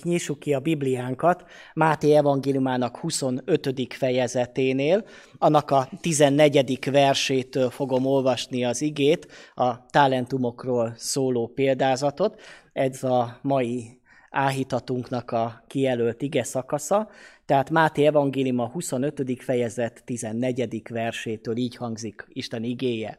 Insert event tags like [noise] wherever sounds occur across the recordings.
Gyerünk, nyissuk ki a Bibliánkat Máté evangéliumának 25. fejezeténél, annak a 14. versétől fogom olvasni az igét, a talentumokról szóló példázatot. Ez a mai áhítatunknak a kijelölt ige szakasza, tehát Máté evangélium a 25. fejezet 14. versétől így hangzik Isten igéje.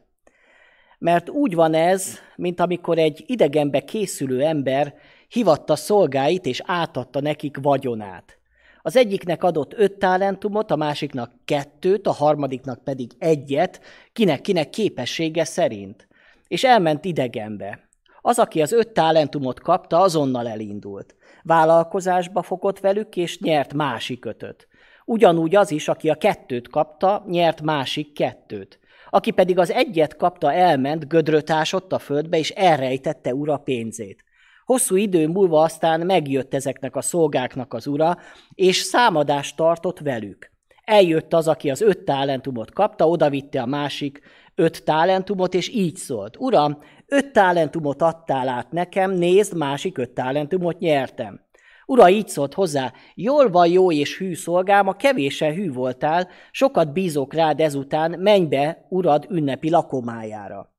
Mert úgy van ez, mint amikor egy idegenbe készülő ember hivatta szolgáit és átadta nekik vagyonát. Az egyiknek adott öt talentumot, a másiknak kettőt, a harmadiknak pedig egyet, kinek-kinek képessége szerint. És elment idegenbe. Az, aki az öt talentumot kapta, azonnal elindult. Vállalkozásba fogott velük, és nyert másik ötöt. Ugyanúgy az is, aki a kettőt kapta, nyert másik kettőt. Aki pedig az egyet kapta, elment, gödrötásott a földbe, és elrejtette ura pénzét. Hosszú idő múlva aztán megjött ezeknek a szolgáknak az ura, és számadást tartott velük. Eljött az, aki az öt talentumot kapta, odavitte a másik öt talentumot, és így szólt. Uram, öt talentumot adtál át nekem, nézd, másik öt talentumot nyertem. Ura így szólt hozzá, jól van jó és hű szolgám, a kevésen hű voltál, sokat bízok rád ezután, menj be urad ünnepi lakomájára.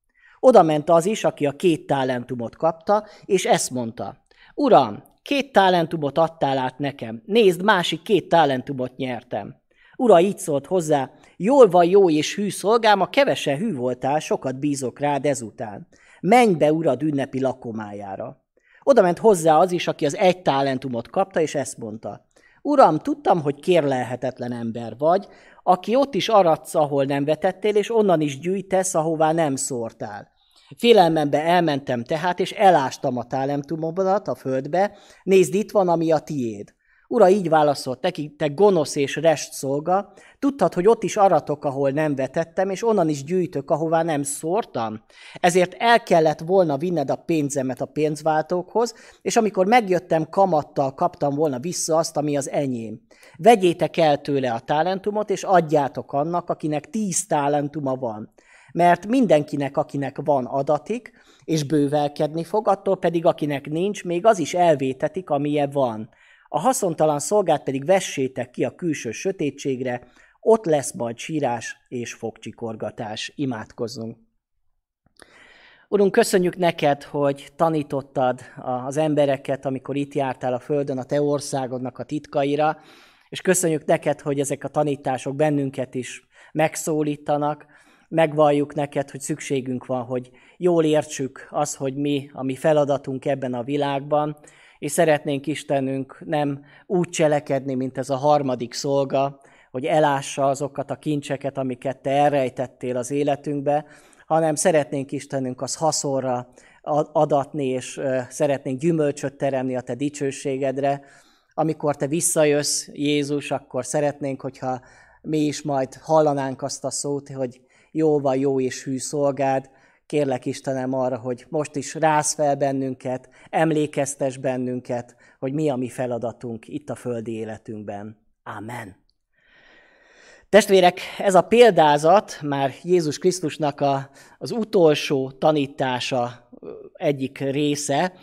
Oda ment az is, aki a két talentumot kapta, és ezt mondta. Uram, két talentumot adtál át nekem, nézd, másik két talentumot nyertem. Ura így szólt hozzá, jól van jó és hű szolgám, a kevesen hű voltál, sokat bízok rád ezután. Menj be urad ünnepi lakomájára. Oda ment hozzá az is, aki az egy talentumot kapta, és ezt mondta. Uram, tudtam, hogy kérlelhetetlen ember vagy, aki ott is aradsz, ahol nem vetettél, és onnan is gyűjtesz, ahová nem szórtál. Félelmembe elmentem tehát, és elástam a talentumomat a földbe, nézd, itt van, ami a tiéd. Ura így válaszolt neki, te gonosz és rest szolga, tudtad, hogy ott is aratok, ahol nem vetettem, és onnan is gyűjtök, ahová nem szórtam. Ezért el kellett volna vinned a pénzemet a pénzváltókhoz, és amikor megjöttem kamattal, kaptam volna vissza azt, ami az enyém. Vegyétek el tőle a talentumot, és adjátok annak, akinek tíz talentuma van. Mert mindenkinek, akinek van adatik, és bővelkedni fog, attól pedig, akinek nincs, még az is elvétetik, amilyen van. A haszontalan szolgát pedig vessétek ki a külső sötétségre, ott lesz majd sírás és fogcsikorgatás. Imádkozzunk. Urunk, köszönjük neked, hogy tanítottad az embereket, amikor itt jártál a Földön, a te országodnak a titkaira, és köszönjük neked, hogy ezek a tanítások bennünket is megszólítanak, megvalljuk neked, hogy szükségünk van, hogy jól értsük az, hogy mi, a mi feladatunk ebben a világban, és szeretnénk Istenünk nem úgy cselekedni, mint ez a harmadik szolga, hogy elássa azokat a kincseket, amiket te elrejtettél az életünkbe, hanem szeretnénk Istenünk az haszonra adatni, és szeretnénk gyümölcsöt teremni a te dicsőségedre. Amikor te visszajössz, Jézus, akkor szeretnénk, hogyha mi is majd hallanánk azt a szót, hogy jó van, jó és hű szolgád, kérlek Istenem arra, hogy most is rász fel bennünket, emlékeztes bennünket, hogy mi a mi feladatunk itt a földi életünkben. Amen. Testvérek, ez a példázat már Jézus Krisztusnak a, az utolsó tanítása egyik része.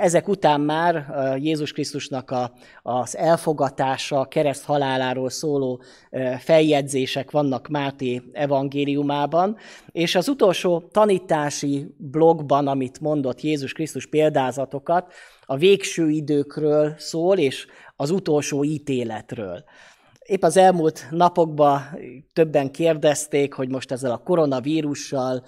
Ezek után már Jézus Krisztusnak a, az elfogatása, kereszt haláláról szóló feljegyzések vannak Máté evangéliumában, és az utolsó tanítási blogban, amit mondott Jézus Krisztus példázatokat, a végső időkről szól, és az utolsó ítéletről. Épp az elmúlt napokban többen kérdezték, hogy most ezzel a koronavírussal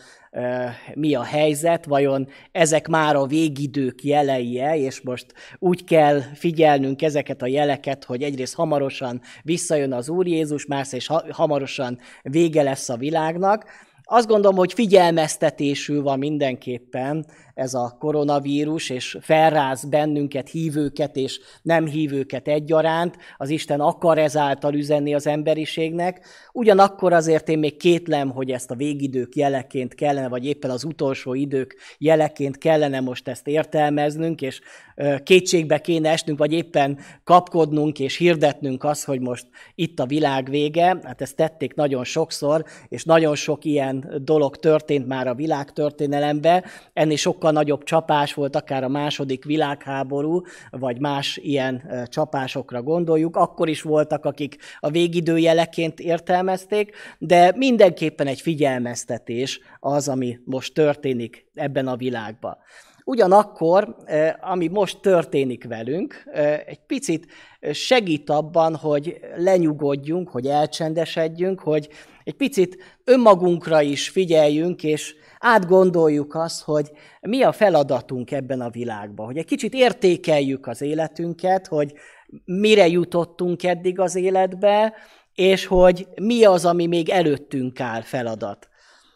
mi a helyzet, vajon ezek már a végidők jeleie, és most úgy kell figyelnünk ezeket a jeleket, hogy egyrészt hamarosan visszajön az Úr Jézus, másrészt hamarosan vége lesz a világnak. Azt gondolom, hogy figyelmeztetésül van mindenképpen ez a koronavírus, és felráz bennünket, hívőket és nem hívőket egyaránt. Az Isten akar ezáltal üzenni az emberiségnek. Ugyanakkor azért én még kétlem, hogy ezt a végidők jeleként kellene, vagy éppen az utolsó idők jeleként kellene most ezt értelmeznünk, és kétségbe kéne esnünk, vagy éppen kapkodnunk és hirdetnünk azt, hogy most itt a világ vége. Hát ezt tették nagyon sokszor, és nagyon sok ilyen dolog történt már a világtörténelemben, ennél sokkal nagyobb csapás volt, akár a második világháború, vagy más ilyen csapásokra gondoljuk. Akkor is voltak, akik a végidőjeleként értelmezték, de mindenképpen egy figyelmeztetés az, ami most történik ebben a világban. Ugyanakkor, ami most történik velünk, egy picit segít abban, hogy lenyugodjunk, hogy elcsendesedjünk, hogy egy picit önmagunkra is figyeljünk, és átgondoljuk azt, hogy mi a feladatunk ebben a világban, hogy egy kicsit értékeljük az életünket, hogy mire jutottunk eddig az életbe, és hogy mi az, ami még előttünk áll feladat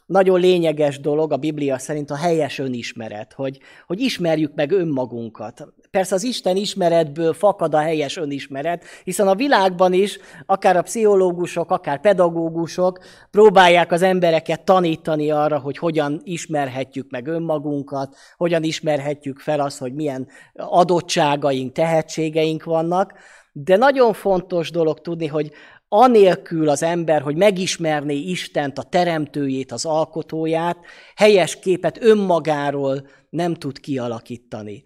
nagyon lényeges dolog a Biblia szerint a helyes önismeret, hogy, hogy ismerjük meg önmagunkat. Persze az Isten ismeretből fakad a helyes önismeret, hiszen a világban is, akár a pszichológusok, akár pedagógusok próbálják az embereket tanítani arra, hogy hogyan ismerhetjük meg önmagunkat, hogyan ismerhetjük fel azt, hogy milyen adottságaink, tehetségeink vannak, de nagyon fontos dolog tudni, hogy anélkül az ember, hogy megismerné Istent, a teremtőjét, az alkotóját, helyes képet önmagáról nem tud kialakítani.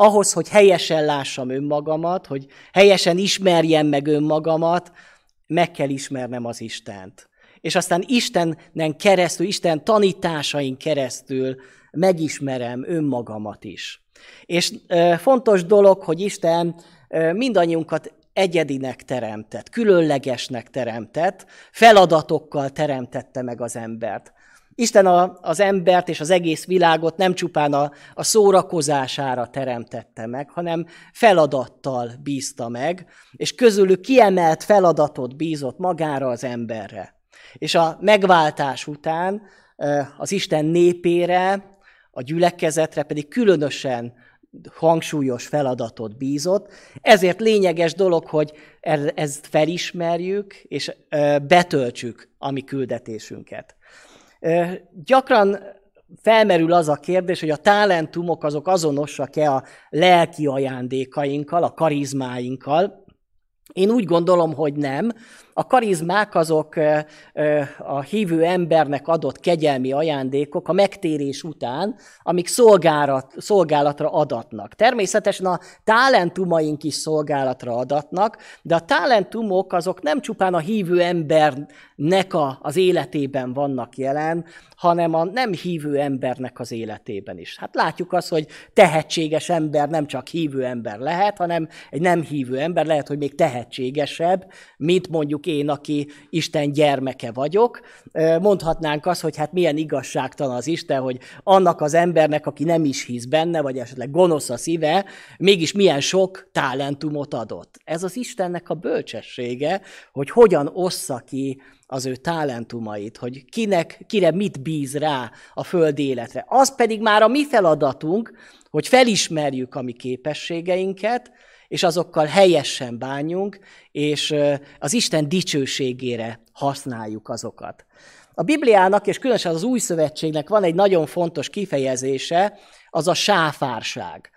Ahhoz, hogy helyesen lássam önmagamat, hogy helyesen ismerjem meg önmagamat, meg kell ismernem az Istent. És aztán Istenen keresztül, Isten tanításain keresztül megismerem önmagamat is. És fontos dolog, hogy Isten mindannyiunkat egyedinek teremtett, különlegesnek teremtett, feladatokkal teremtette meg az embert. Isten a, az embert és az egész világot nem csupán a, a szórakozására teremtette meg, hanem feladattal bízta meg, és közülük kiemelt feladatot bízott magára az emberre. És a megváltás után az Isten népére, a gyülekezetre pedig különösen hangsúlyos feladatot bízott. Ezért lényeges dolog, hogy ezt felismerjük, és betöltsük a mi küldetésünket. Gyakran felmerül az a kérdés, hogy a talentumok azok azonosak-e a lelki ajándékainkkal, a karizmáinkkal. Én úgy gondolom, hogy nem. A karizmák azok a hívő embernek adott kegyelmi ajándékok a megtérés után, amik szolgálat, szolgálatra adatnak. Természetesen a talentumaink is szolgálatra adatnak, de a talentumok azok nem csupán a hívő embernek a, az életében vannak jelen, hanem a nem hívő embernek az életében is. Hát látjuk azt, hogy tehetséges ember nem csak hívő ember lehet, hanem egy nem hívő ember lehet, hogy még tehetségesebb, mint mondjuk én, aki Isten gyermeke vagyok. Mondhatnánk azt, hogy hát milyen igazságtalan az Isten, hogy annak az embernek, aki nem is hisz benne, vagy esetleg gonosz a szíve, mégis milyen sok talentumot adott. Ez az Istennek a bölcsessége, hogy hogyan ossza ki az ő talentumait, hogy kinek, kire mit bíz rá a föld életre. Az pedig már a mi feladatunk, hogy felismerjük a mi képességeinket, és azokkal helyesen bánjunk, és az Isten dicsőségére használjuk azokat. A Bibliának, és különösen az Új Szövetségnek van egy nagyon fontos kifejezése, az a sáfárság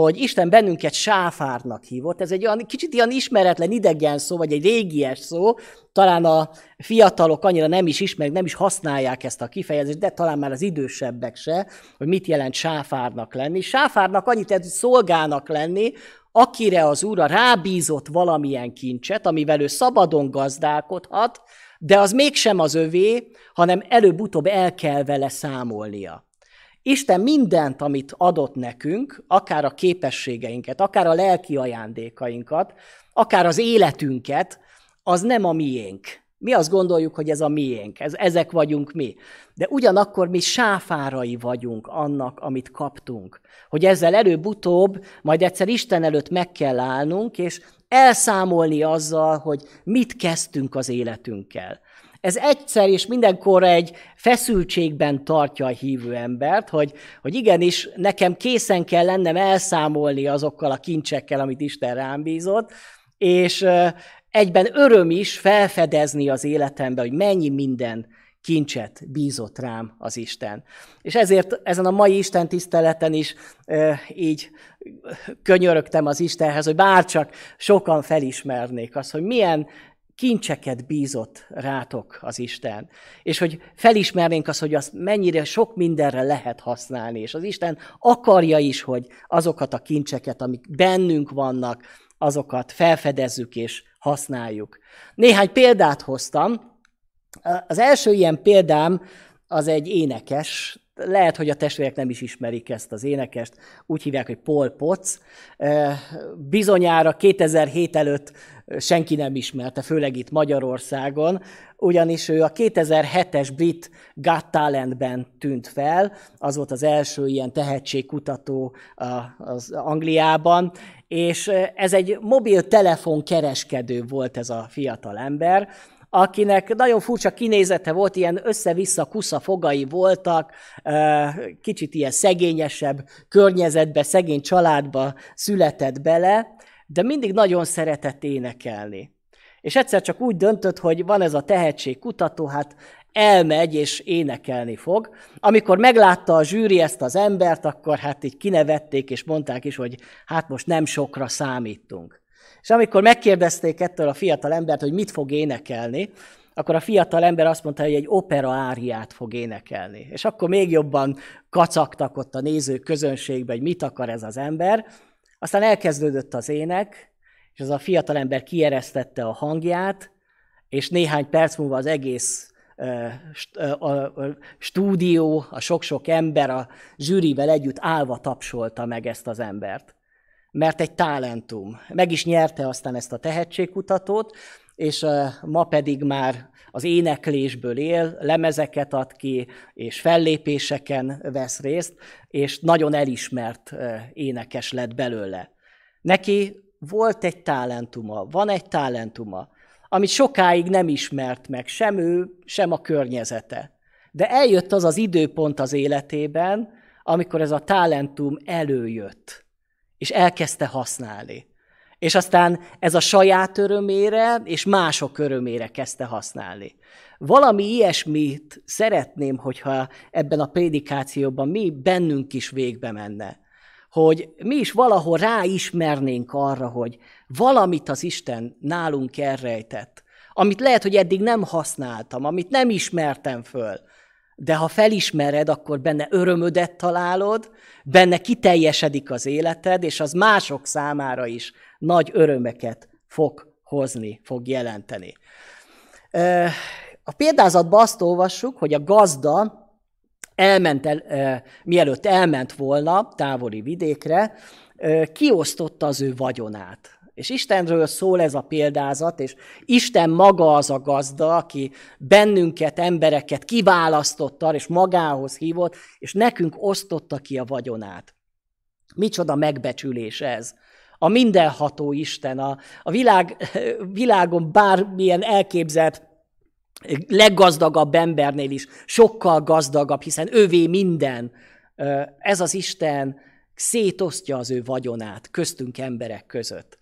hogy Isten bennünket sáfárnak hívott. Ez egy olyan kicsit ilyen ismeretlen, idegen szó, vagy egy régies szó. Talán a fiatalok annyira nem is ismerik, nem is használják ezt a kifejezést, de talán már az idősebbek se, hogy mit jelent sáfárnak lenni. Sáfárnak annyit jelent, szolgának lenni, akire az úr rábízott valamilyen kincset, amivel ő szabadon gazdálkodhat, de az mégsem az övé, hanem előbb-utóbb el kell vele számolnia. Isten mindent, amit adott nekünk, akár a képességeinket, akár a lelki ajándékainkat, akár az életünket, az nem a miénk. Mi azt gondoljuk, hogy ez a miénk, ez, ezek vagyunk mi. De ugyanakkor mi sáfárai vagyunk annak, amit kaptunk. Hogy ezzel előbb-utóbb, majd egyszer Isten előtt meg kell állnunk, és elszámolni azzal, hogy mit kezdtünk az életünkkel. Ez egyszer és mindenkorra egy feszültségben tartja a hívő embert, hogy, hogy igenis nekem készen kell lennem elszámolni azokkal a kincsekkel, amit Isten rám bízott, és egyben öröm is felfedezni az életembe, hogy mennyi minden kincset bízott rám az Isten. És ezért ezen a mai Isten tiszteleten is e, így könyörögtem az Istenhez, hogy bárcsak sokan felismernék azt, hogy milyen kincseket bízott rátok az Isten, és hogy felismernénk azt, hogy azt mennyire sok mindenre lehet használni, és az Isten akarja is, hogy azokat a kincseket, amik bennünk vannak, azokat felfedezzük és használjuk. Néhány példát hoztam. Az első ilyen példám az egy énekes, lehet, hogy a testvérek nem is ismerik ezt az énekest, úgy hívják, hogy Paul Potts. Bizonyára 2007 előtt senki nem ismerte, főleg itt Magyarországon, ugyanis ő a 2007-es brit Got Talentben tűnt fel, az volt az első ilyen tehetségkutató az Angliában, és ez egy mobiltelefon kereskedő volt ez a fiatal ember, akinek nagyon furcsa kinézete volt, ilyen össze-vissza kusza fogai voltak, kicsit ilyen szegényesebb környezetbe, szegény családba született bele, de mindig nagyon szeretett énekelni. És egyszer csak úgy döntött, hogy van ez a tehetségkutató, hát elmegy és énekelni fog. Amikor meglátta a zsűri ezt az embert, akkor hát így kinevették, és mondták is, hogy hát most nem sokra számítunk. És amikor megkérdezték ettől a fiatal embert, hogy mit fog énekelni, akkor a fiatal ember azt mondta, hogy egy opera áriát fog énekelni. És akkor még jobban kacagtak ott a nézők közönségbe, hogy mit akar ez az ember. Aztán elkezdődött az ének, és az a fiatal ember kieresztette a hangját, és néhány perc múlva az egész a stúdió, a sok-sok ember a zsűrivel együtt állva tapsolta meg ezt az embert mert egy talentum. Meg is nyerte aztán ezt a tehetségkutatót, és ma pedig már az éneklésből él, lemezeket ad ki, és fellépéseken vesz részt, és nagyon elismert énekes lett belőle. Neki volt egy talentuma, van egy talentuma, amit sokáig nem ismert meg sem ő, sem a környezete. De eljött az az időpont az életében, amikor ez a talentum előjött és elkezdte használni. És aztán ez a saját örömére és mások örömére kezdte használni. Valami ilyesmit szeretném, hogyha ebben a prédikációban mi bennünk is végbe menne. Hogy mi is valahol ráismernénk arra, hogy valamit az Isten nálunk elrejtett, amit lehet, hogy eddig nem használtam, amit nem ismertem föl, de ha felismered, akkor benne örömödet találod, benne kiteljesedik az életed, és az mások számára is nagy örömeket fog hozni, fog jelenteni. A példázatban azt olvassuk, hogy a gazda elment el, mielőtt elment volna távoli vidékre, kiosztotta az ő vagyonát. És Istenről szól ez a példázat, és Isten maga az a gazda, aki bennünket, embereket kiválasztotta, és magához hívott, és nekünk osztotta ki a vagyonát. Micsoda megbecsülés ez. A mindenható Isten, a, a világ, [laughs] világon bármilyen elképzelt leggazdagabb embernél is sokkal gazdagabb, hiszen ővé minden. Ez az Isten szétosztja az ő vagyonát köztünk emberek között.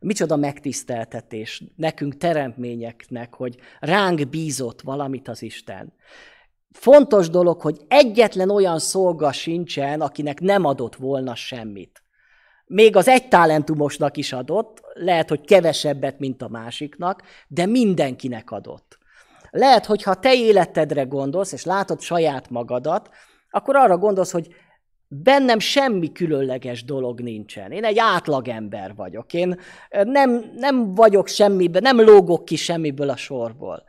Micsoda megtiszteltetés nekünk teremtményeknek, hogy ránk bízott valamit az Isten. Fontos dolog, hogy egyetlen olyan szolga sincsen, akinek nem adott volna semmit. Még az egy talentumosnak is adott, lehet, hogy kevesebbet, mint a másiknak, de mindenkinek adott. Lehet, hogy ha te életedre gondolsz, és látod saját magadat, akkor arra gondolsz, hogy bennem semmi különleges dolog nincsen. Én egy átlagember vagyok. Én nem, nem vagyok semmiben, nem lógok ki semmiből a sorból.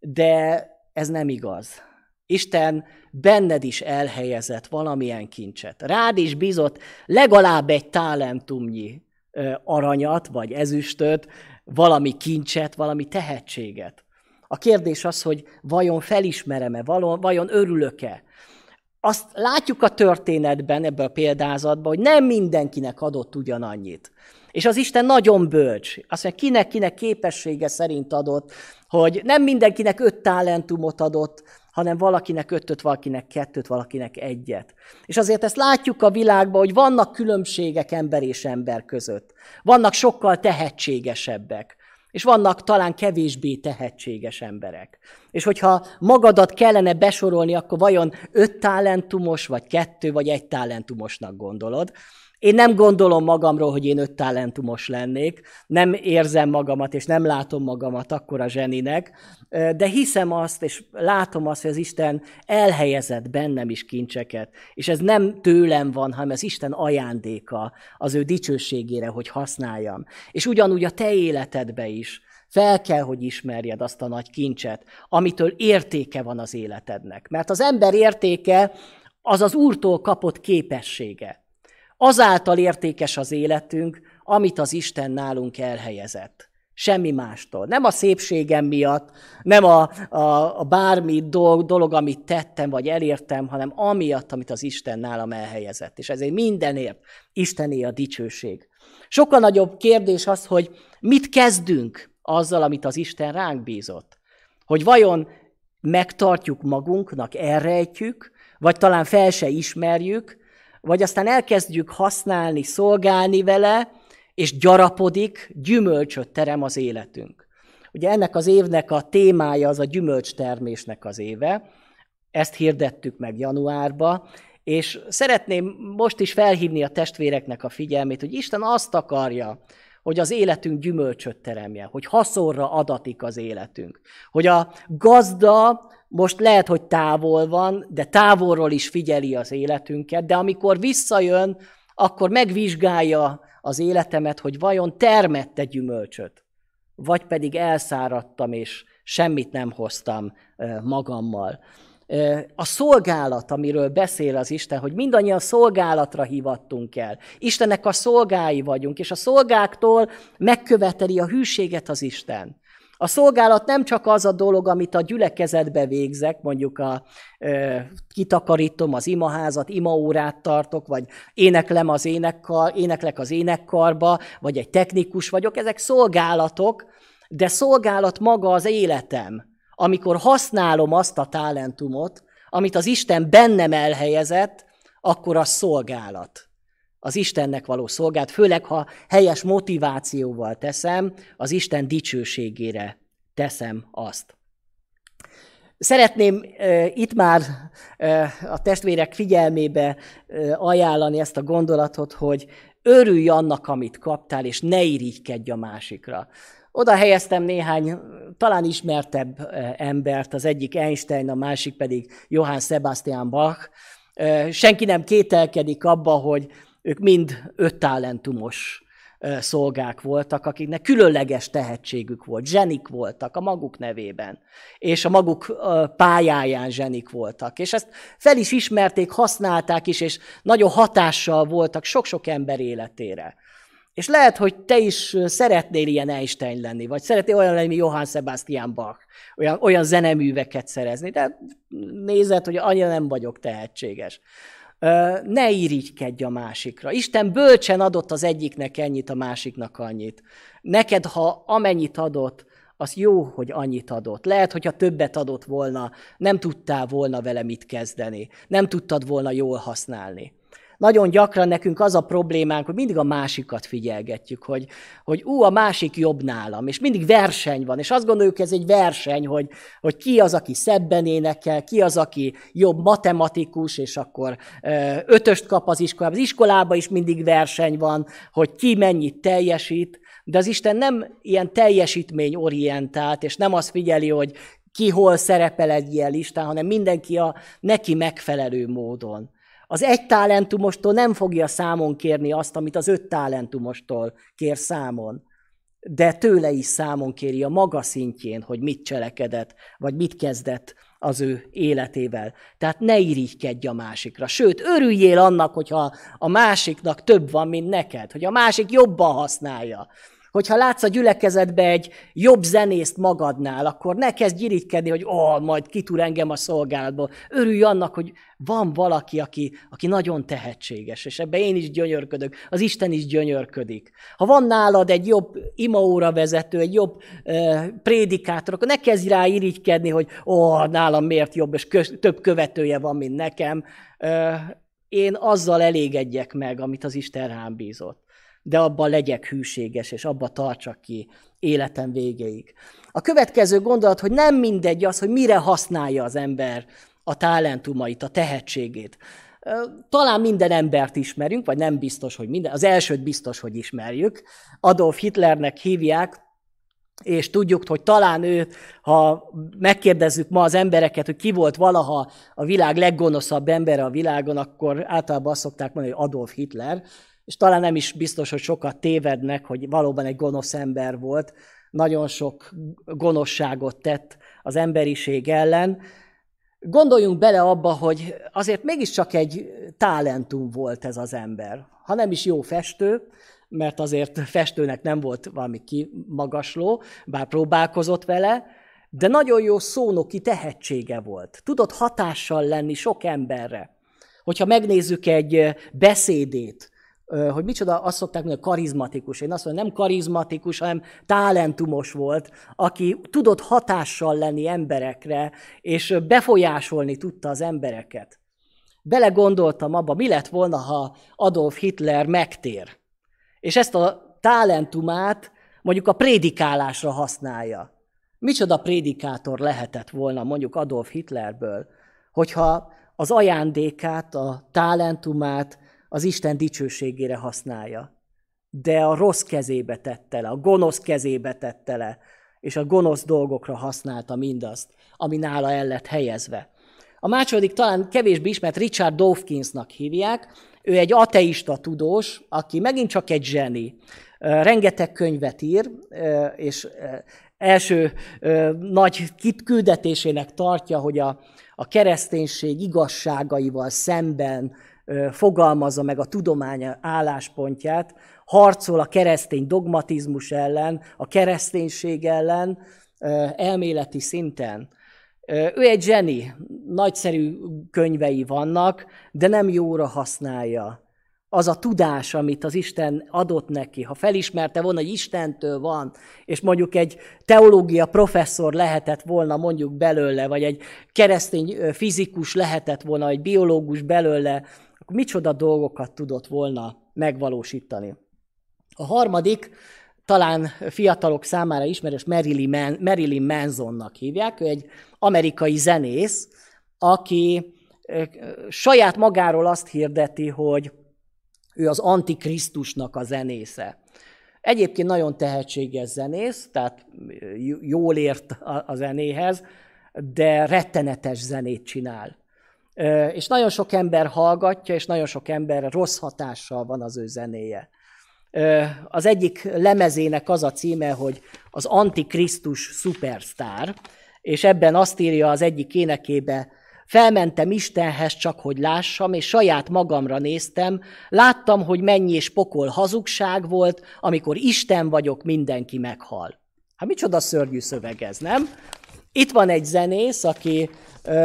De ez nem igaz. Isten benned is elhelyezett valamilyen kincset. Rád is bizott legalább egy talentumnyi aranyat, vagy ezüstöt, valami kincset, valami tehetséget. A kérdés az, hogy vajon felismerem-e, vajon örülök-e, azt látjuk a történetben, ebben a példázatban, hogy nem mindenkinek adott ugyanannyit. És az Isten nagyon bölcs. Azt mondja, kinek-kinek képessége szerint adott, hogy nem mindenkinek öt talentumot adott, hanem valakinek ötöt, valakinek kettőt, valakinek egyet. És azért ezt látjuk a világban, hogy vannak különbségek ember és ember között. Vannak sokkal tehetségesebbek és vannak talán kevésbé tehetséges emberek. És hogyha magadat kellene besorolni, akkor vajon öt talentumos, vagy kettő, vagy egy talentumosnak gondolod. Én nem gondolom magamról, hogy én öt talentumos lennék, nem érzem magamat, és nem látom magamat akkora zseninek, de hiszem azt, és látom azt, hogy az Isten elhelyezett bennem is kincseket, és ez nem tőlem van, hanem ez Isten ajándéka az ő dicsőségére, hogy használjam. És ugyanúgy a te életedbe is fel kell, hogy ismerjed azt a nagy kincset, amitől értéke van az életednek. Mert az ember értéke az az Úrtól kapott képessége. Azáltal értékes az életünk, amit az Isten nálunk elhelyezett. Semmi mástól. Nem a szépségem miatt, nem a, a, a bármi dolog, dolog, amit tettem vagy elértem, hanem amiatt, amit az Isten nálam elhelyezett. És ezért mindenért Istené a dicsőség. Sokkal nagyobb kérdés az, hogy mit kezdünk azzal, amit az Isten ránk bízott. Hogy vajon megtartjuk magunknak, elrejtjük, vagy talán fel se ismerjük, vagy aztán elkezdjük használni, szolgálni vele, és gyarapodik, gyümölcsöt terem az életünk. Ugye ennek az évnek a témája az a gyümölcstermésnek az éve, ezt hirdettük meg januárba, és szeretném most is felhívni a testvéreknek a figyelmét, hogy Isten azt akarja, hogy az életünk gyümölcsöt teremje, hogy haszonra adatik az életünk. Hogy a gazda most lehet, hogy távol van, de távolról is figyeli az életünket, de amikor visszajön, akkor megvizsgálja az életemet, hogy vajon termette gyümölcsöt, vagy pedig elszáradtam, és semmit nem hoztam magammal. A szolgálat, amiről beszél az Isten, hogy mindannyian szolgálatra hivattunk el. Istennek a szolgái vagyunk, és a szolgáktól megköveteli a hűséget az Isten. A szolgálat nem csak az a dolog, amit a gyülekezetbe végzek, mondjuk a, ö, kitakarítom az imaházat, imaórát tartok, vagy éneklem az énekkar, éneklek az énekkarba, vagy egy technikus vagyok, ezek szolgálatok, de szolgálat maga az életem, amikor használom azt a talentumot, amit az Isten bennem elhelyezett, akkor az szolgálat az Istennek való szolgált, főleg ha helyes motivációval teszem, az Isten dicsőségére teszem azt. Szeretném itt már a testvérek figyelmébe ajánlani ezt a gondolatot, hogy örülj annak, amit kaptál, és ne irigykedj a másikra. Oda helyeztem néhány talán ismertebb embert, az egyik Einstein, a másik pedig Johann Sebastian Bach. Senki nem kételkedik abba, hogy ők mind öt talentumos szolgák voltak, akiknek különleges tehetségük volt, zsenik voltak a maguk nevében, és a maguk pályáján zsenik voltak. És ezt fel is ismerték, használták is, és nagyon hatással voltak sok-sok ember életére. És lehet, hogy te is szeretnél ilyen Einstein lenni, vagy szeretnél olyan lenni, mint Johann Sebastian Bach, olyan, olyan zeneműveket szerezni, de nézed, hogy annyira nem vagyok tehetséges ne irigykedj a másikra. Isten bölcsen adott az egyiknek ennyit, a másiknak annyit. Neked, ha amennyit adott, az jó, hogy annyit adott. Lehet, hogyha többet adott volna, nem tudtál volna vele mit kezdeni. Nem tudtad volna jól használni. Nagyon gyakran nekünk az a problémánk, hogy mindig a másikat figyelgetjük, hogy, hogy ú, a másik jobb nálam, és mindig verseny van, és azt gondoljuk, ez egy verseny, hogy, hogy ki az, aki szebben énekel, ki az, aki jobb matematikus, és akkor ötöst kap az iskolában. Az iskolában is mindig verseny van, hogy ki mennyit teljesít, de az Isten nem ilyen teljesítményorientált, és nem azt figyeli, hogy ki hol szerepel egy ilyen listán, hanem mindenki a neki megfelelő módon. Az egy talentumostól nem fogja számon kérni azt, amit az öt talentumostól kér számon, de tőle is számon kéri a maga szintjén, hogy mit cselekedett, vagy mit kezdett az ő életével. Tehát ne irigykedj a másikra. Sőt, örüljél annak, hogyha a másiknak több van, mint neked, hogy a másik jobban használja, hogyha látsz a gyülekezetbe egy jobb zenészt magadnál, akkor ne kezdj gyirigykedni, hogy ó, majd kitúr engem a szolgálatból. Örülj annak, hogy van valaki, aki, aki nagyon tehetséges, és ebbe én is gyönyörködök, az Isten is gyönyörködik. Ha van nálad egy jobb imaóra vezető, egy jobb uh, prédikátor, akkor ne kezdj rá irigykedni, hogy ó, oh, nálam miért jobb, és kö, több követője van, mint nekem. Uh, én azzal elégedjek meg, amit az Isten rám bízott de abban legyek hűséges, és abba tartsak ki életem végéig. A következő gondolat, hogy nem mindegy az, hogy mire használja az ember a talentumait, a tehetségét. talán minden embert ismerünk, vagy nem biztos, hogy minden, az elsőt biztos, hogy ismerjük. Adolf Hitlernek hívják, és tudjuk, hogy talán ő, ha megkérdezzük ma az embereket, hogy ki volt valaha a világ leggonoszabb embere a világon, akkor általában azt szokták mondani, hogy Adolf Hitler, és talán nem is biztos, hogy sokat tévednek, hogy valóban egy gonosz ember volt, nagyon sok gonoszságot tett az emberiség ellen. Gondoljunk bele abba, hogy azért mégiscsak egy talentum volt ez az ember. Ha nem is jó festő, mert azért festőnek nem volt valami kimagasló, bár próbálkozott vele, de nagyon jó szónoki tehetsége volt. Tudott hatással lenni sok emberre. Hogyha megnézzük egy beszédét, hogy micsoda, azt szokták mondani, karizmatikus. Én azt mondom, nem karizmatikus, hanem talentumos volt, aki tudott hatással lenni emberekre, és befolyásolni tudta az embereket. Belegondoltam abba, mi lett volna, ha Adolf Hitler megtér, és ezt a talentumát mondjuk a prédikálásra használja. Micsoda prédikátor lehetett volna mondjuk Adolf Hitlerből, hogyha az ajándékát, a talentumát az Isten dicsőségére használja. De a rossz kezébe tette le, a gonosz kezébe tette le, és a gonosz dolgokra használta mindazt, ami nála el lett helyezve. A második talán kevésbé ismert Richard Dawkinsnak hívják, ő egy ateista tudós, aki megint csak egy zseni. Rengeteg könyvet ír, és első nagy küldetésének tartja, hogy a, a kereszténység igazságaival szemben fogalmazza meg a tudomány álláspontját, harcol a keresztény dogmatizmus ellen, a kereszténység ellen, elméleti szinten. Ő egy zseni, nagyszerű könyvei vannak, de nem jóra használja. Az a tudás, amit az Isten adott neki, ha felismerte volna, hogy Istentől van, és mondjuk egy teológia professzor lehetett volna mondjuk belőle, vagy egy keresztény fizikus lehetett volna, egy biológus belőle, akkor micsoda dolgokat tudott volna megvalósítani. A harmadik, talán fiatalok számára ismerős Marilyn, Man, Marilyn hívják. Ő egy amerikai zenész, aki saját magáról azt hirdeti, hogy ő az Antikrisztusnak a zenésze. Egyébként nagyon tehetséges zenész, tehát jól ért a zenéhez, de rettenetes zenét csinál. És nagyon sok ember hallgatja, és nagyon sok ember rossz hatással van az ő zenéje. Az egyik lemezének az a címe, hogy az Antikrisztus Superstar, és ebben azt írja az egyik énekébe, Felmentem Istenhez csak, hogy lássam, és saját magamra néztem, láttam, hogy mennyi és pokol hazugság volt, amikor Isten vagyok, mindenki meghal. Hát micsoda szörnyű szöveg ez, nem? Itt van egy zenész, aki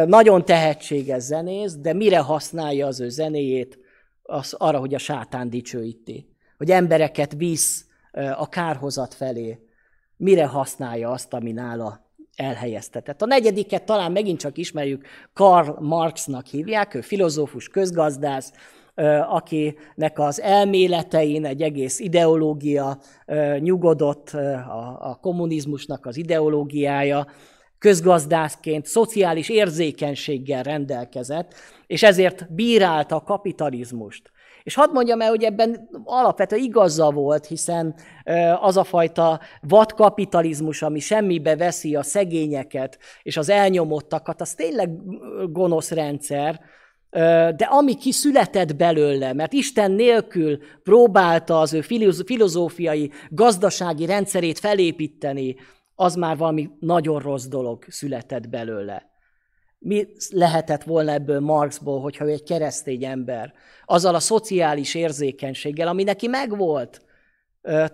nagyon tehetséges zenész, de mire használja az ő zenéjét? Az arra, hogy a sátán dicsőíti hogy embereket visz a kárhozat felé, mire használja azt, ami nála elhelyeztetett. A negyediket talán megint csak ismerjük, Karl Marxnak hívják, ő filozófus, közgazdász, akinek az elméletein egy egész ideológia nyugodott, a kommunizmusnak az ideológiája, közgazdászként szociális érzékenységgel rendelkezett, és ezért bírálta a kapitalizmust. És hadd mondjam el, hogy ebben alapvetően igaza volt, hiszen az a fajta vadkapitalizmus, ami semmibe veszi a szegényeket és az elnyomottakat, az tényleg gonosz rendszer, de ami kiszületett belőle, mert Isten nélkül próbálta az ő filozófiai, gazdasági rendszerét felépíteni, az már valami nagyon rossz dolog született belőle. Mi lehetett volna ebből Marxból, hogyha ő egy keresztény ember, azzal a szociális érzékenységgel, ami neki megvolt,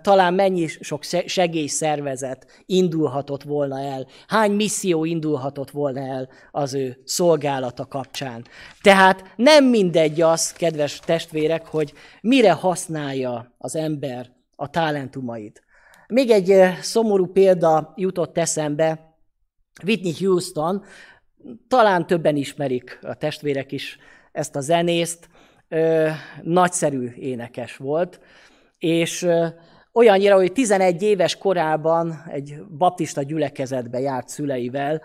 talán mennyi sok segélyszervezet indulhatott volna el, hány misszió indulhatott volna el az ő szolgálata kapcsán. Tehát nem mindegy az, kedves testvérek, hogy mire használja az ember a talentumait. Még egy szomorú példa jutott eszembe, Whitney Houston, talán többen ismerik a testvérek is ezt a zenészt, nagyszerű énekes volt, és olyannyira, hogy 11 éves korában egy baptista gyülekezetbe járt szüleivel,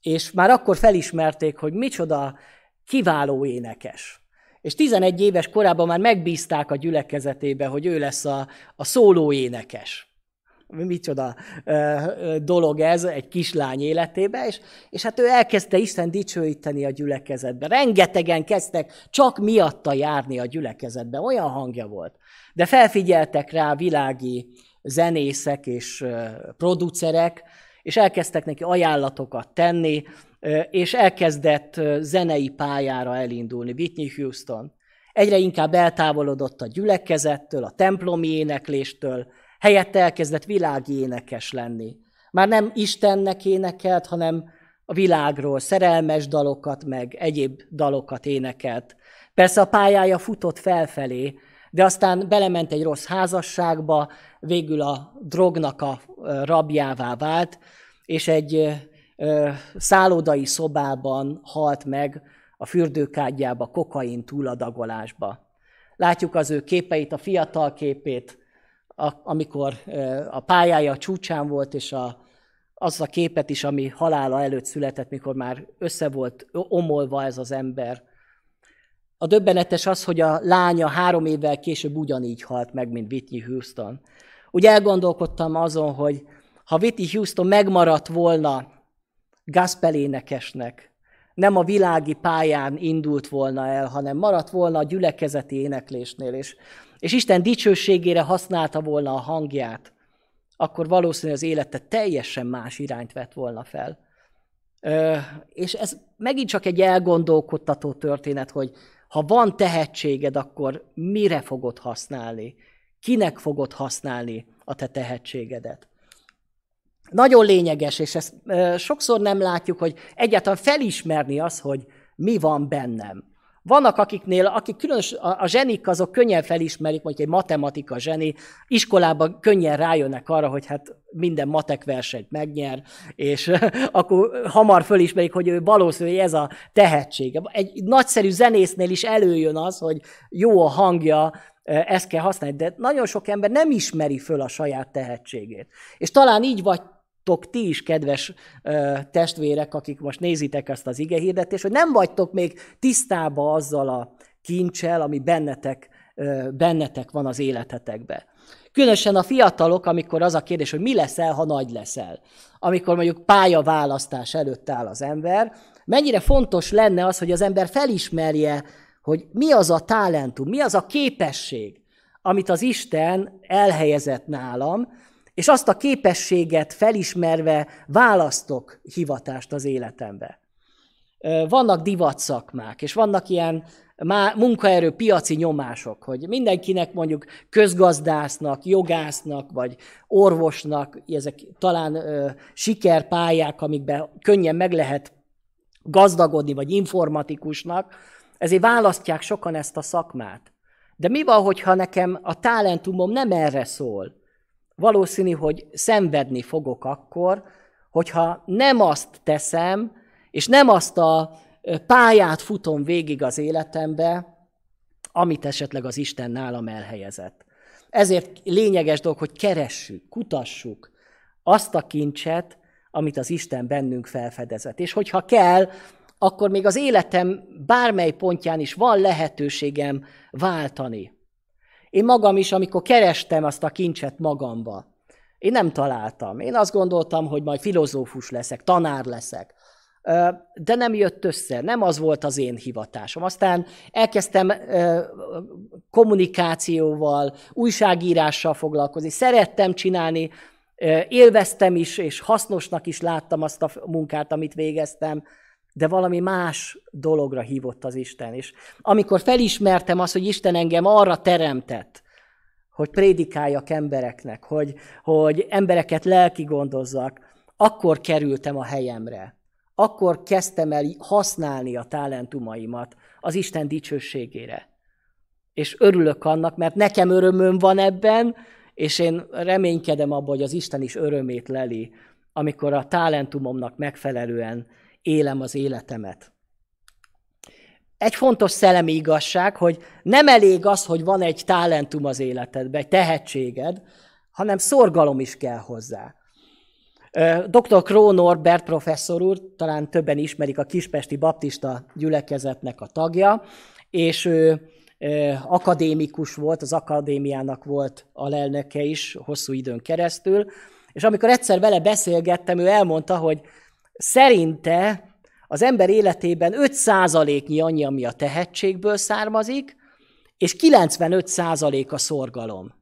és már akkor felismerték, hogy micsoda kiváló énekes. és 11 éves korában már megbízták a gyülekezetébe, hogy ő lesz a, a szóló énekes. Micsoda ö, dolog ez egy kislány életébe, és, és hát ő elkezdte Isten dicsőíteni a gyülekezetbe. Rengetegen kezdtek csak miatta járni a gyülekezetbe, olyan hangja volt. De felfigyeltek rá világi zenészek és producerek, és elkezdtek neki ajánlatokat tenni, és elkezdett zenei pályára elindulni Whitney Houston. Egyre inkább eltávolodott a gyülekezettől, a templomi énekléstől, helyette elkezdett világi énekes lenni. Már nem Istennek énekelt, hanem a világról szerelmes dalokat, meg egyéb dalokat énekelt. Persze a pályája futott felfelé, de aztán belement egy rossz házasságba, végül a drognak a rabjává vált, és egy szállodai szobában halt meg a fürdőkádjába, kokain túladagolásba. Látjuk az ő képeit, a fiatal képét, amikor a pályája csúcsán volt, és a, az a képet is, ami halála előtt született, mikor már össze volt omolva ez az ember. A döbbenetes az, hogy a lánya három évvel később ugyanígy halt meg, mint Whitney Houston. Úgy elgondolkodtam azon, hogy ha Whitney Houston megmaradt volna gazpelénekesnek, nem a világi pályán indult volna el, hanem maradt volna a gyülekezeti éneklésnél, és, és Isten dicsőségére használta volna a hangját, akkor valószínűleg az élete teljesen más irányt vett volna fel. Ö, és ez megint csak egy elgondolkodtató történet, hogy ha van tehetséged, akkor mire fogod használni? Kinek fogod használni a te tehetségedet? Nagyon lényeges, és ezt e, sokszor nem látjuk, hogy egyáltalán felismerni az, hogy mi van bennem. Vannak akiknél, akik különös, a, a zsenik azok könnyen felismerik, mondjuk egy matematika zseni, iskolában könnyen rájönnek arra, hogy hát minden matek versenyt megnyer, és [laughs] akkor hamar fölismerik, hogy ő valószínű, hogy ez a tehetsége. Egy nagyszerű zenésznél is előjön az, hogy jó a hangja, ezt kell használni, de nagyon sok ember nem ismeri föl a saját tehetségét. És talán így vagy vagytok ti is, kedves ö, testvérek, akik most nézitek ezt az igehirdetést, hogy nem vagytok még tisztába azzal a kincsel, ami bennetek, ö, bennetek van az életetekbe. Különösen a fiatalok, amikor az a kérdés, hogy mi leszel, ha nagy leszel. Amikor mondjuk pályaválasztás előtt áll az ember, mennyire fontos lenne az, hogy az ember felismerje, hogy mi az a talentum, mi az a képesség, amit az Isten elhelyezett nálam, és azt a képességet felismerve választok hivatást az életembe. Vannak divatszakmák, és vannak ilyen munkaerő piaci nyomások, hogy mindenkinek mondjuk közgazdásznak, jogásznak, vagy orvosnak, ezek talán ö, sikerpályák, amikben könnyen meg lehet gazdagodni, vagy informatikusnak, ezért választják sokan ezt a szakmát. De mi van, hogyha nekem a talentumom nem erre szól, valószínű, hogy szenvedni fogok akkor, hogyha nem azt teszem, és nem azt a pályát futom végig az életembe, amit esetleg az Isten nálam elhelyezett. Ezért lényeges dolog, hogy keressük, kutassuk azt a kincset, amit az Isten bennünk felfedezett. És hogyha kell, akkor még az életem bármely pontján is van lehetőségem váltani. Én magam is, amikor kerestem azt a kincset magamba, én nem találtam. Én azt gondoltam, hogy majd filozófus leszek, tanár leszek. De nem jött össze, nem az volt az én hivatásom. Aztán elkezdtem kommunikációval, újságírással foglalkozni, szerettem csinálni, élveztem is, és hasznosnak is láttam azt a munkát, amit végeztem, de valami más dologra hívott az Isten. És amikor felismertem azt, hogy Isten engem arra teremtett, hogy prédikáljak embereknek, hogy, hogy embereket lelki gondozzak, akkor kerültem a helyemre. Akkor kezdtem el használni a talentumaimat az Isten dicsőségére. És örülök annak, mert nekem örömöm van ebben, és én reménykedem abban, hogy az Isten is örömét leli, amikor a talentumomnak megfelelően élem az életemet. Egy fontos szellemi igazság, hogy nem elég az, hogy van egy talentum az életedben, egy tehetséged, hanem szorgalom is kell hozzá. Dr. Kró Norbert professzor úr, talán többen ismerik a Kispesti Baptista gyülekezetnek a tagja, és ő akadémikus volt, az akadémiának volt a lelnöke is hosszú időn keresztül, és amikor egyszer vele beszélgettem, ő elmondta, hogy szerinte az ember életében 5%-nyi annyi, ami a tehetségből származik, és 95% a szorgalom.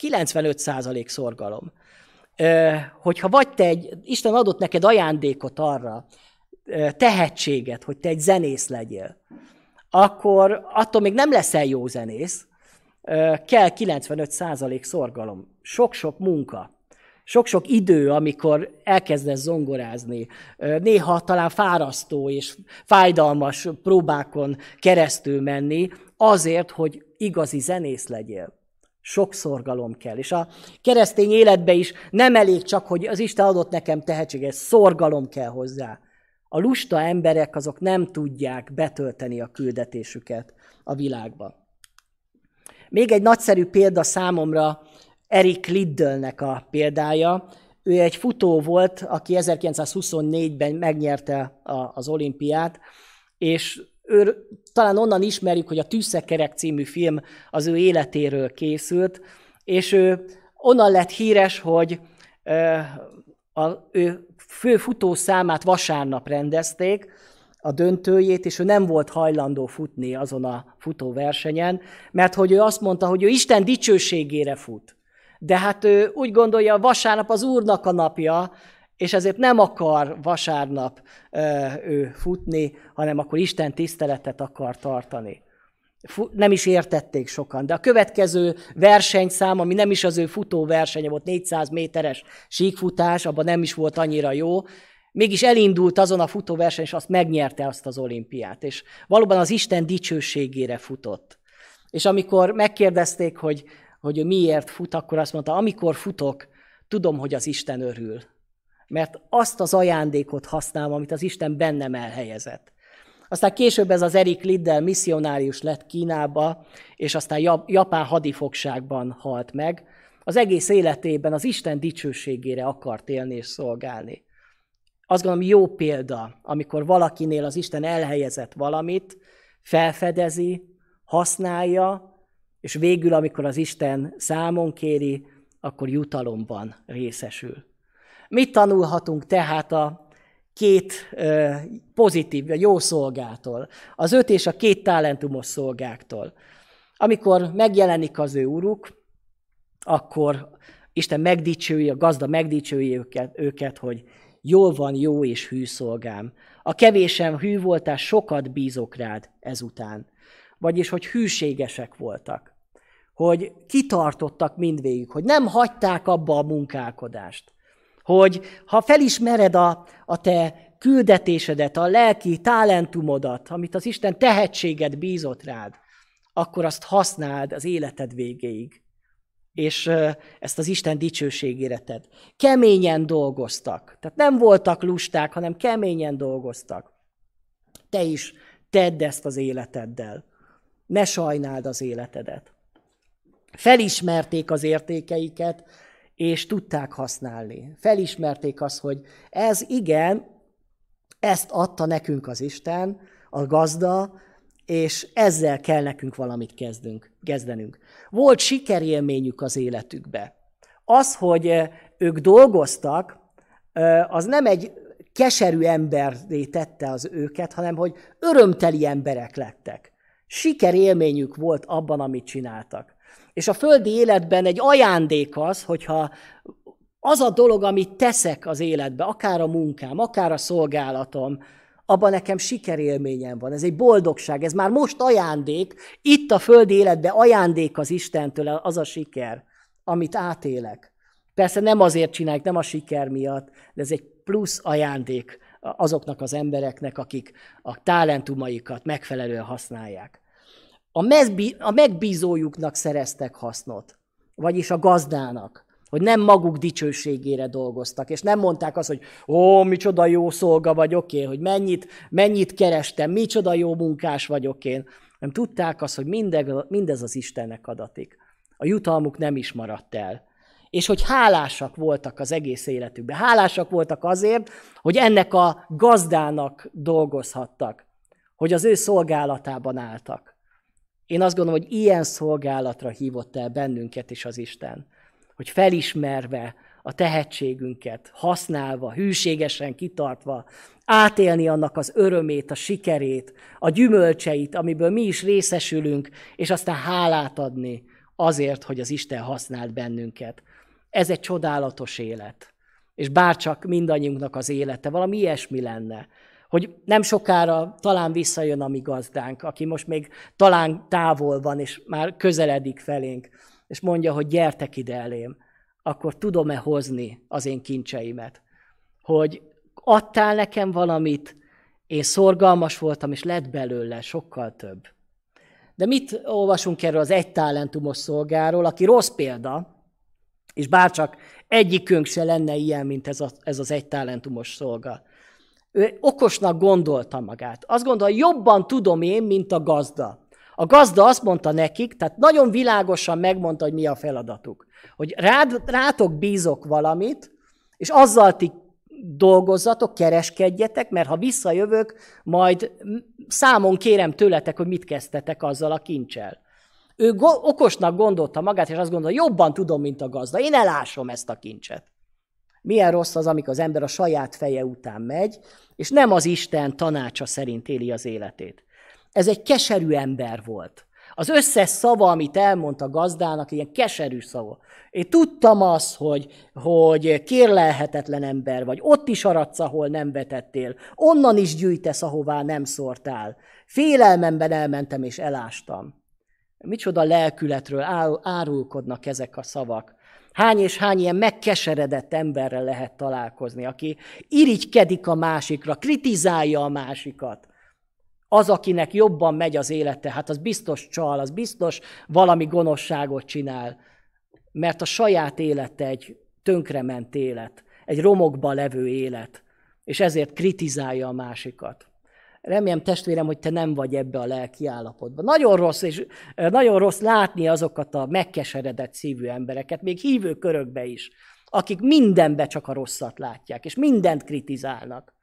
95% szorgalom. Hogyha vagy te egy, Isten adott neked ajándékot arra, tehetséget, hogy te egy zenész legyél, akkor attól még nem leszel jó zenész, kell 95% szorgalom, sok-sok munka, sok-sok idő, amikor elkezdesz zongorázni, néha talán fárasztó és fájdalmas próbákon keresztül menni, azért, hogy igazi zenész legyél. Sok szorgalom kell. És a keresztény életbe is nem elég csak, hogy az Isten adott nekem tehetséget, szorgalom kell hozzá. A lusta emberek azok nem tudják betölteni a küldetésüket a világba. Még egy nagyszerű példa számomra Eric Liddellnek a példája. Ő egy futó volt, aki 1924-ben megnyerte az olimpiát, és ő, talán onnan ismerjük, hogy a Tűzszekerek című film az ő életéről készült, és ő onnan lett híres, hogy a, ő fő futó számát vasárnap rendezték, a döntőjét, és ő nem volt hajlandó futni azon a futóversenyen, mert hogy ő azt mondta, hogy ő Isten dicsőségére fut. De hát ő úgy gondolja, vasárnap az Úrnak a napja, és ezért nem akar vasárnap ő futni, hanem akkor Isten tiszteletet akar tartani. Nem is értették sokan. De a következő versenyszám, ami nem is az ő futó versenye volt, 400 méteres síkfutás, abban nem is volt annyira jó, mégis elindult azon a futóverseny, és azt megnyerte azt az olimpiát. És valóban az Isten dicsőségére futott. És amikor megkérdezték, hogy, hogy miért fut, akkor azt mondta, amikor futok, tudom, hogy az Isten örül mert azt az ajándékot használom, amit az Isten bennem elhelyezett. Aztán később ez az Erik Liddell misszionárius lett Kínába, és aztán japán hadifogságban halt meg. Az egész életében az Isten dicsőségére akart élni és szolgálni. Azt gondolom jó példa, amikor valakinél az Isten elhelyezett valamit, felfedezi, használja, és végül, amikor az Isten számon kéri, akkor jutalomban részesül. Mit tanulhatunk tehát a két pozitív, a jó szolgától, az öt és a két talentumos szolgáktól? Amikor megjelenik az ő uruk, akkor Isten megdicsői, a gazda megdicsői őket, őket, hogy jól van jó és hű szolgám. A kevésen hű voltál, sokat bízok rád ezután. Vagyis, hogy hűségesek voltak. Hogy kitartottak mindvégig, hogy nem hagyták abba a munkálkodást hogy ha felismered a, a te küldetésedet, a lelki talentumodat, amit az Isten tehetséget bízott rád, akkor azt használd az életed végéig. És ezt az Isten dicsőségére tedd. Keményen dolgoztak. Tehát nem voltak lusták, hanem keményen dolgoztak. Te is tedd ezt az életeddel. Ne sajnáld az életedet. Felismerték az értékeiket, és tudták használni. Felismerték azt, hogy ez igen, ezt adta nekünk az Isten, a gazda, és ezzel kell nekünk valamit kezdünk, kezdenünk. Volt sikerélményük az életükbe. Az, hogy ők dolgoztak, az nem egy keserű emberré tette az őket, hanem hogy örömteli emberek lettek. Sikerélményük volt abban, amit csináltak. És a földi életben egy ajándék az, hogyha az a dolog, amit teszek az életbe, akár a munkám, akár a szolgálatom, abban nekem sikerélményem van. Ez egy boldogság, ez már most ajándék, itt a földi életben ajándék az Istentől az a siker, amit átélek. Persze nem azért csináljuk, nem a siker miatt, de ez egy plusz ajándék azoknak az embereknek, akik a talentumaikat megfelelően használják a, mezbi, a megbízójuknak szereztek hasznot, vagyis a gazdának, hogy nem maguk dicsőségére dolgoztak, és nem mondták azt, hogy ó, micsoda jó szolga vagyok én, hogy mennyit, mennyit kerestem, micsoda jó munkás vagyok én, nem tudták azt, hogy mindez, mindez az Istennek adatik. A jutalmuk nem is maradt el. És hogy hálásak voltak az egész életükben. Hálásak voltak azért, hogy ennek a gazdának dolgozhattak, hogy az ő szolgálatában álltak Én azt gondolom, hogy ilyen szolgálatra hívott el bennünket is az Isten, hogy felismerve a tehetségünket, használva, hűségesen kitartva, átélni annak az örömét, a sikerét, a gyümölcseit, amiből mi is részesülünk, és aztán hálát adni azért, hogy az Isten használt bennünket. Ez egy csodálatos élet. És bárcsak mindannyiunknak az élete, valami ilyesmi lenne, hogy nem sokára talán visszajön a mi gazdánk, aki most még talán távol van, és már közeledik felénk, és mondja, hogy gyertek ide elém, akkor tudom-e hozni az én kincseimet. Hogy adtál nekem valamit, én szorgalmas voltam, és lett belőle sokkal több. De mit olvasunk erről az egy talentumos szolgáról, aki rossz példa, és bárcsak egyikünk se lenne ilyen, mint ez, a, ez az egy talentumos szolga. Ő okosnak gondolta magát. Azt gondolja, jobban tudom én, mint a gazda. A gazda azt mondta nekik, tehát nagyon világosan megmondta, hogy mi a feladatuk. Hogy rád, rátok bízok valamit, és azzal ti dolgozzatok, kereskedjetek, mert ha visszajövök, majd számon kérem tőletek, hogy mit kezdtetek azzal a kincsel. Ő go- okosnak gondolta magát, és azt gondolta, jobban tudom, mint a gazda. Én elásom ezt a kincset. Milyen rossz az, amikor az ember a saját feje után megy, és nem az Isten tanácsa szerint éli az életét. Ez egy keserű ember volt. Az összes szava, amit elmondta a gazdának, ilyen keserű szava. Én tudtam azt, hogy, hogy kérlelhetetlen ember vagy, ott is aradsz, ahol nem vetettél, onnan is gyűjtesz, ahová nem szórtál. Félelmemben elmentem és elástam. Micsoda lelkületről árulkodnak ezek a szavak. Hány és hány ilyen megkeseredett emberrel lehet találkozni, aki irigykedik a másikra, kritizálja a másikat. Az, akinek jobban megy az élete, hát az biztos csal, az biztos valami gonoszságot csinál, mert a saját élete egy tönkrement élet, egy romokba levő élet, és ezért kritizálja a másikat. Remélem, testvérem, hogy te nem vagy ebbe a lelki állapotban. Nagyon rossz, és nagyon rossz látni azokat a megkeseredett szívű embereket, még hívő körökbe is, akik mindenbe csak a rosszat látják, és mindent kritizálnak.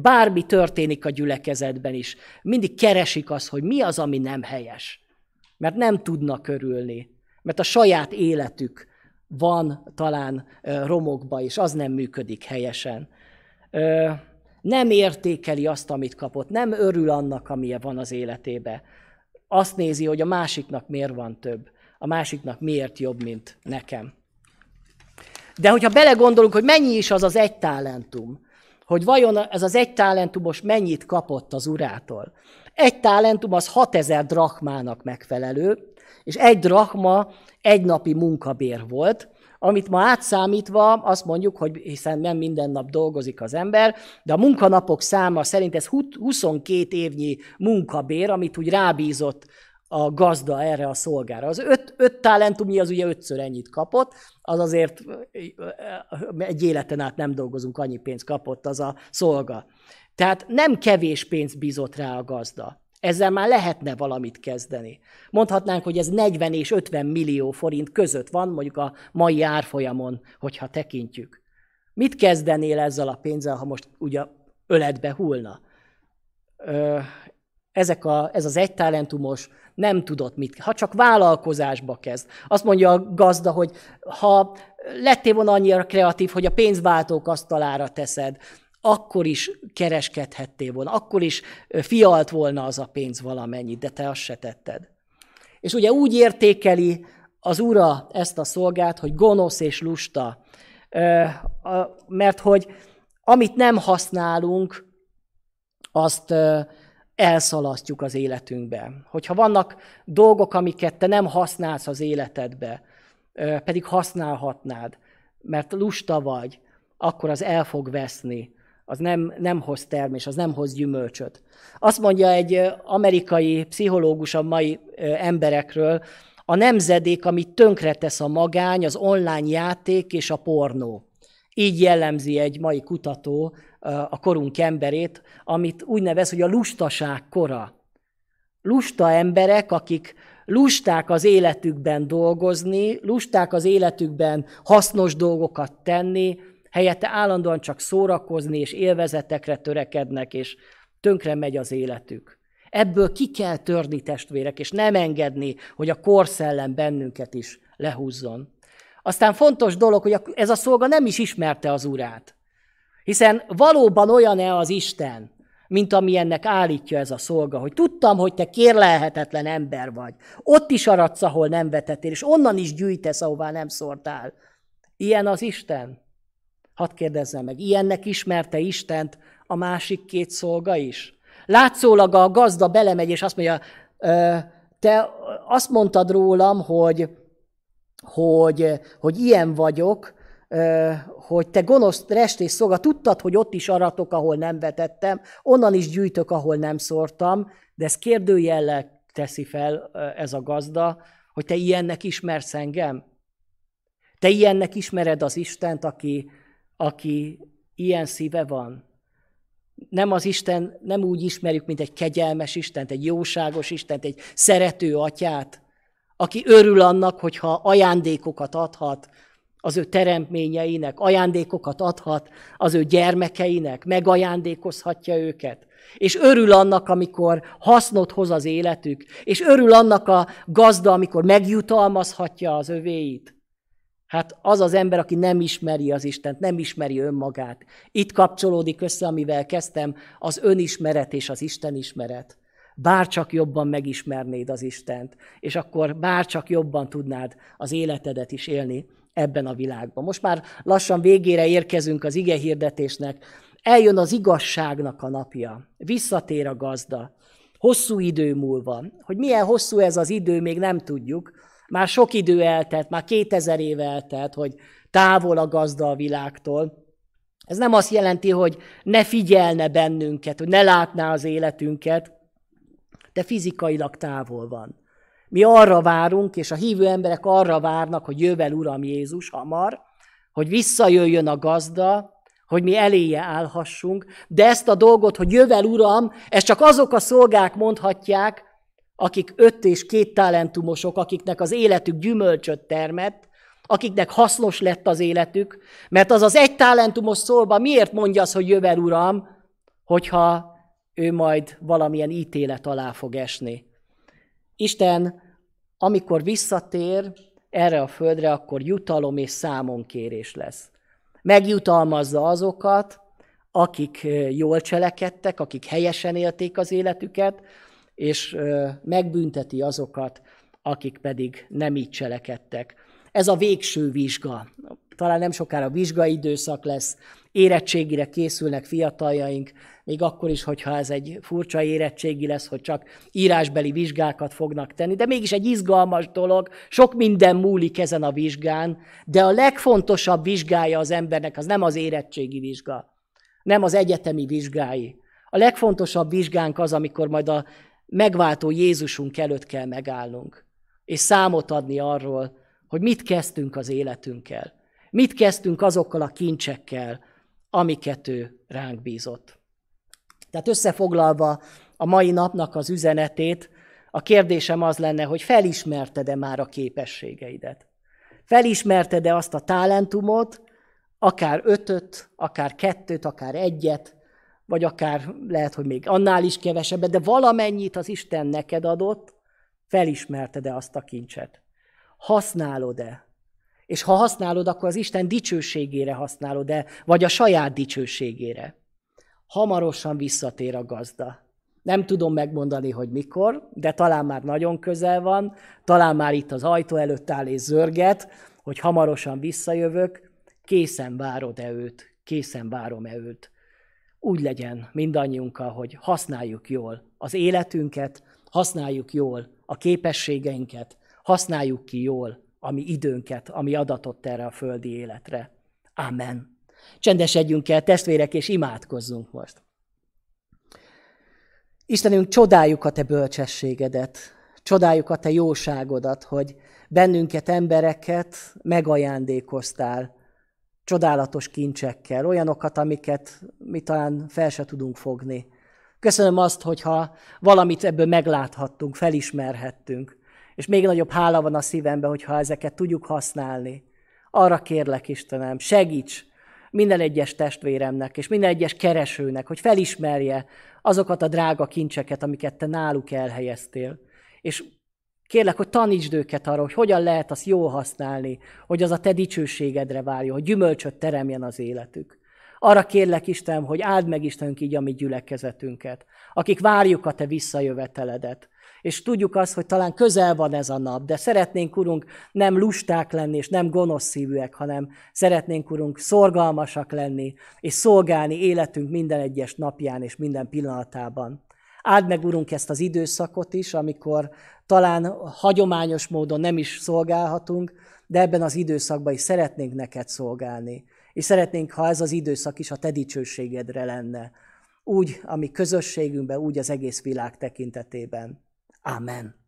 Bármi történik a gyülekezetben is, mindig keresik azt, hogy mi az, ami nem helyes. Mert nem tudnak örülni, mert a saját életük van talán romokba, és az nem működik helyesen nem értékeli azt, amit kapott, nem örül annak, ami van az életébe. Azt nézi, hogy a másiknak miért van több, a másiknak miért jobb, mint nekem. De hogyha belegondolunk, hogy mennyi is az az egy talentum, hogy vajon ez az egy talentumos mennyit kapott az urától. Egy talentum az 6000 drachmának megfelelő, és egy drachma egy napi munkabér volt, amit ma átszámítva azt mondjuk, hogy hiszen nem minden nap dolgozik az ember, de a munkanapok száma szerint ez 22 évnyi munkabér, amit úgy rábízott a gazda erre a szolgára. Az öt, öt talentumnyi az ugye ötször ennyit kapott, az azért egy életen át nem dolgozunk, annyi pénzt kapott az a szolga. Tehát nem kevés pénzt bízott rá a gazda. Ezzel már lehetne valamit kezdeni. Mondhatnánk, hogy ez 40 és 50 millió forint között van, mondjuk a mai árfolyamon, hogyha tekintjük. Mit kezdenél ezzel a pénzzel, ha most ugye öletbe hullna? Ezek a, ez az egy talentumos nem tudott mit, ha csak vállalkozásba kezd. Azt mondja a gazda, hogy ha lettél volna annyira kreatív, hogy a pénzváltók asztalára teszed, akkor is kereskedhettél volna, akkor is fialt volna az a pénz valamennyit, de te azt se tetted. És ugye úgy értékeli az ura ezt a szolgát, hogy gonosz és lusta, mert hogy amit nem használunk, azt elszalasztjuk az életünkbe. Hogyha vannak dolgok, amiket te nem használsz az életedbe, pedig használhatnád, mert lusta vagy, akkor az el fog veszni az nem, nem hoz termés, az nem hoz gyümölcsöt. Azt mondja egy amerikai pszichológus a mai emberekről, a nemzedék, amit tönkretesz a magány, az online játék és a pornó. Így jellemzi egy mai kutató a korunk emberét, amit úgy nevez, hogy a lustaság kora. Lusta emberek, akik lusták az életükben dolgozni, lusták az életükben hasznos dolgokat tenni, helyette állandóan csak szórakozni és élvezetekre törekednek, és tönkre megy az életük. Ebből ki kell törni testvérek, és nem engedni, hogy a korszellem bennünket is lehúzzon. Aztán fontos dolog, hogy ez a szolga nem is ismerte az urát. Hiszen valóban olyan-e az Isten, mint amilyennek állítja ez a szolga, hogy tudtam, hogy te kérlelhetetlen ember vagy. Ott is aradsz, ahol nem vetettél, és onnan is gyűjtesz, ahová nem szórtál. Ilyen az Isten? Hadd kérdezzem meg, ilyennek ismerte Istent a másik két szolga is? Látszólag a gazda belemegy, és azt mondja, te azt mondtad rólam, hogy, hogy, hogy ilyen vagyok, hogy te gonosz restés szolga, tudtad, hogy ott is aratok, ahol nem vetettem, onnan is gyűjtök, ahol nem szórtam, de ez kérdőjellel teszi fel ez a gazda, hogy te ilyennek ismersz engem? Te ilyennek ismered az Istent, aki, aki ilyen szíve van? Nem az Isten, nem úgy ismerjük, mint egy kegyelmes Istent, egy jóságos Istent, egy szerető atyát, aki örül annak, hogyha ajándékokat adhat, az ő teremtményeinek, ajándékokat adhat az ő gyermekeinek, megajándékozhatja őket. És örül annak, amikor hasznot hoz az életük, és örül annak a gazda, amikor megjutalmazhatja az övéit. Hát az az ember, aki nem ismeri az Istent, nem ismeri önmagát. Itt kapcsolódik össze, amivel kezdtem, az önismeret és az Isten ismeret. Bárcsak jobban megismernéd az Istent, és akkor bárcsak jobban tudnád az életedet is élni ebben a világban. Most már lassan végére érkezünk az ige hirdetésnek. Eljön az igazságnak a napja. Visszatér a gazda. Hosszú idő múlva. Hogy milyen hosszú ez az idő, még nem tudjuk. Már sok idő eltelt, már 2000 év eltelt, hogy távol a gazda a világtól. Ez nem azt jelenti, hogy ne figyelne bennünket, hogy ne látná az életünket, de fizikailag távol van. Mi arra várunk, és a hívő emberek arra várnak, hogy jövel Uram Jézus hamar, hogy visszajöjjön a gazda, hogy mi eléje állhassunk, de ezt a dolgot, hogy jövel Uram, ezt csak azok a szolgák mondhatják, akik öt és két talentumosok, akiknek az életük gyümölcsöt termett, akiknek hasznos lett az életük, mert az az egy talentumos szólba miért mondja az, hogy jövel Uram, hogyha ő majd valamilyen ítélet alá fog esni. Isten, amikor visszatér erre a földre, akkor jutalom és számonkérés lesz. Megjutalmazza azokat, akik jól cselekedtek, akik helyesen élték az életüket, és megbünteti azokat, akik pedig nem így cselekedtek. Ez a végső vizsga. Talán nem sokára vizsgai időszak lesz, érettségire készülnek fiataljaink, még akkor is, hogyha ez egy furcsa érettségi lesz, hogy csak írásbeli vizsgákat fognak tenni, de mégis egy izgalmas dolog, sok minden múlik ezen a vizsgán, de a legfontosabb vizsgája az embernek az nem az érettségi vizsga, nem az egyetemi vizsgái. A legfontosabb vizsgánk az, amikor majd a megváltó Jézusunk előtt kell megállnunk, és számot adni arról, hogy mit kezdtünk az életünkkel, mit kezdtünk azokkal a kincsekkel, amiket ő ránk bízott. Tehát összefoglalva a mai napnak az üzenetét, a kérdésem az lenne, hogy felismerted-e már a képességeidet? Felismerted-e azt a talentumot, akár ötöt, akár kettőt, akár egyet, vagy akár lehet, hogy még annál is kevesebbet, de valamennyit az Isten neked adott, felismerted-e azt a kincset? Használod-e? És ha használod, akkor az Isten dicsőségére használod-e, vagy a saját dicsőségére? hamarosan visszatér a gazda. Nem tudom megmondani, hogy mikor, de talán már nagyon közel van, talán már itt az ajtó előtt áll és zörget, hogy hamarosan visszajövök, készen várod-e őt, készen várom-e őt. Úgy legyen mindannyiunkkal, hogy használjuk jól az életünket, használjuk jól a képességeinket, használjuk ki jól a mi időnket, ami adatott erre a földi életre. Amen. Csendesedjünk el, testvérek, és imádkozzunk most. Istenünk, csodáljuk a Te bölcsességedet, csodáljuk a Te jóságodat, hogy bennünket, embereket megajándékoztál csodálatos kincsekkel, olyanokat, amiket mi talán fel se tudunk fogni. Köszönöm azt, hogyha valamit ebből megláthattunk, felismerhettünk, és még nagyobb hála van a szívemben, hogyha ezeket tudjuk használni. Arra kérlek, Istenem, segíts, minden egyes testvéremnek, és minden egyes keresőnek, hogy felismerje azokat a drága kincseket, amiket te náluk elhelyeztél. És kérlek, hogy tanítsd őket arra, hogy hogyan lehet azt jól használni, hogy az a te dicsőségedre várja, hogy gyümölcsöt teremjen az életük. Arra kérlek, Isten, hogy áld meg Istenünk így a mi gyülekezetünket, akik várjuk a te visszajöveteledet, és tudjuk azt, hogy talán közel van ez a nap, de szeretnénk, Urunk, nem lusták lenni, és nem gonosz szívűek, hanem szeretnénk, Urunk, szorgalmasak lenni, és szolgálni életünk minden egyes napján és minden pillanatában. Áld meg, Urunk, ezt az időszakot is, amikor talán hagyományos módon nem is szolgálhatunk, de ebben az időszakban is szeretnénk neked szolgálni. És szeretnénk, ha ez az időszak is a te dicsőségedre lenne. Úgy a mi közösségünkben, úgy az egész világ tekintetében. Amen.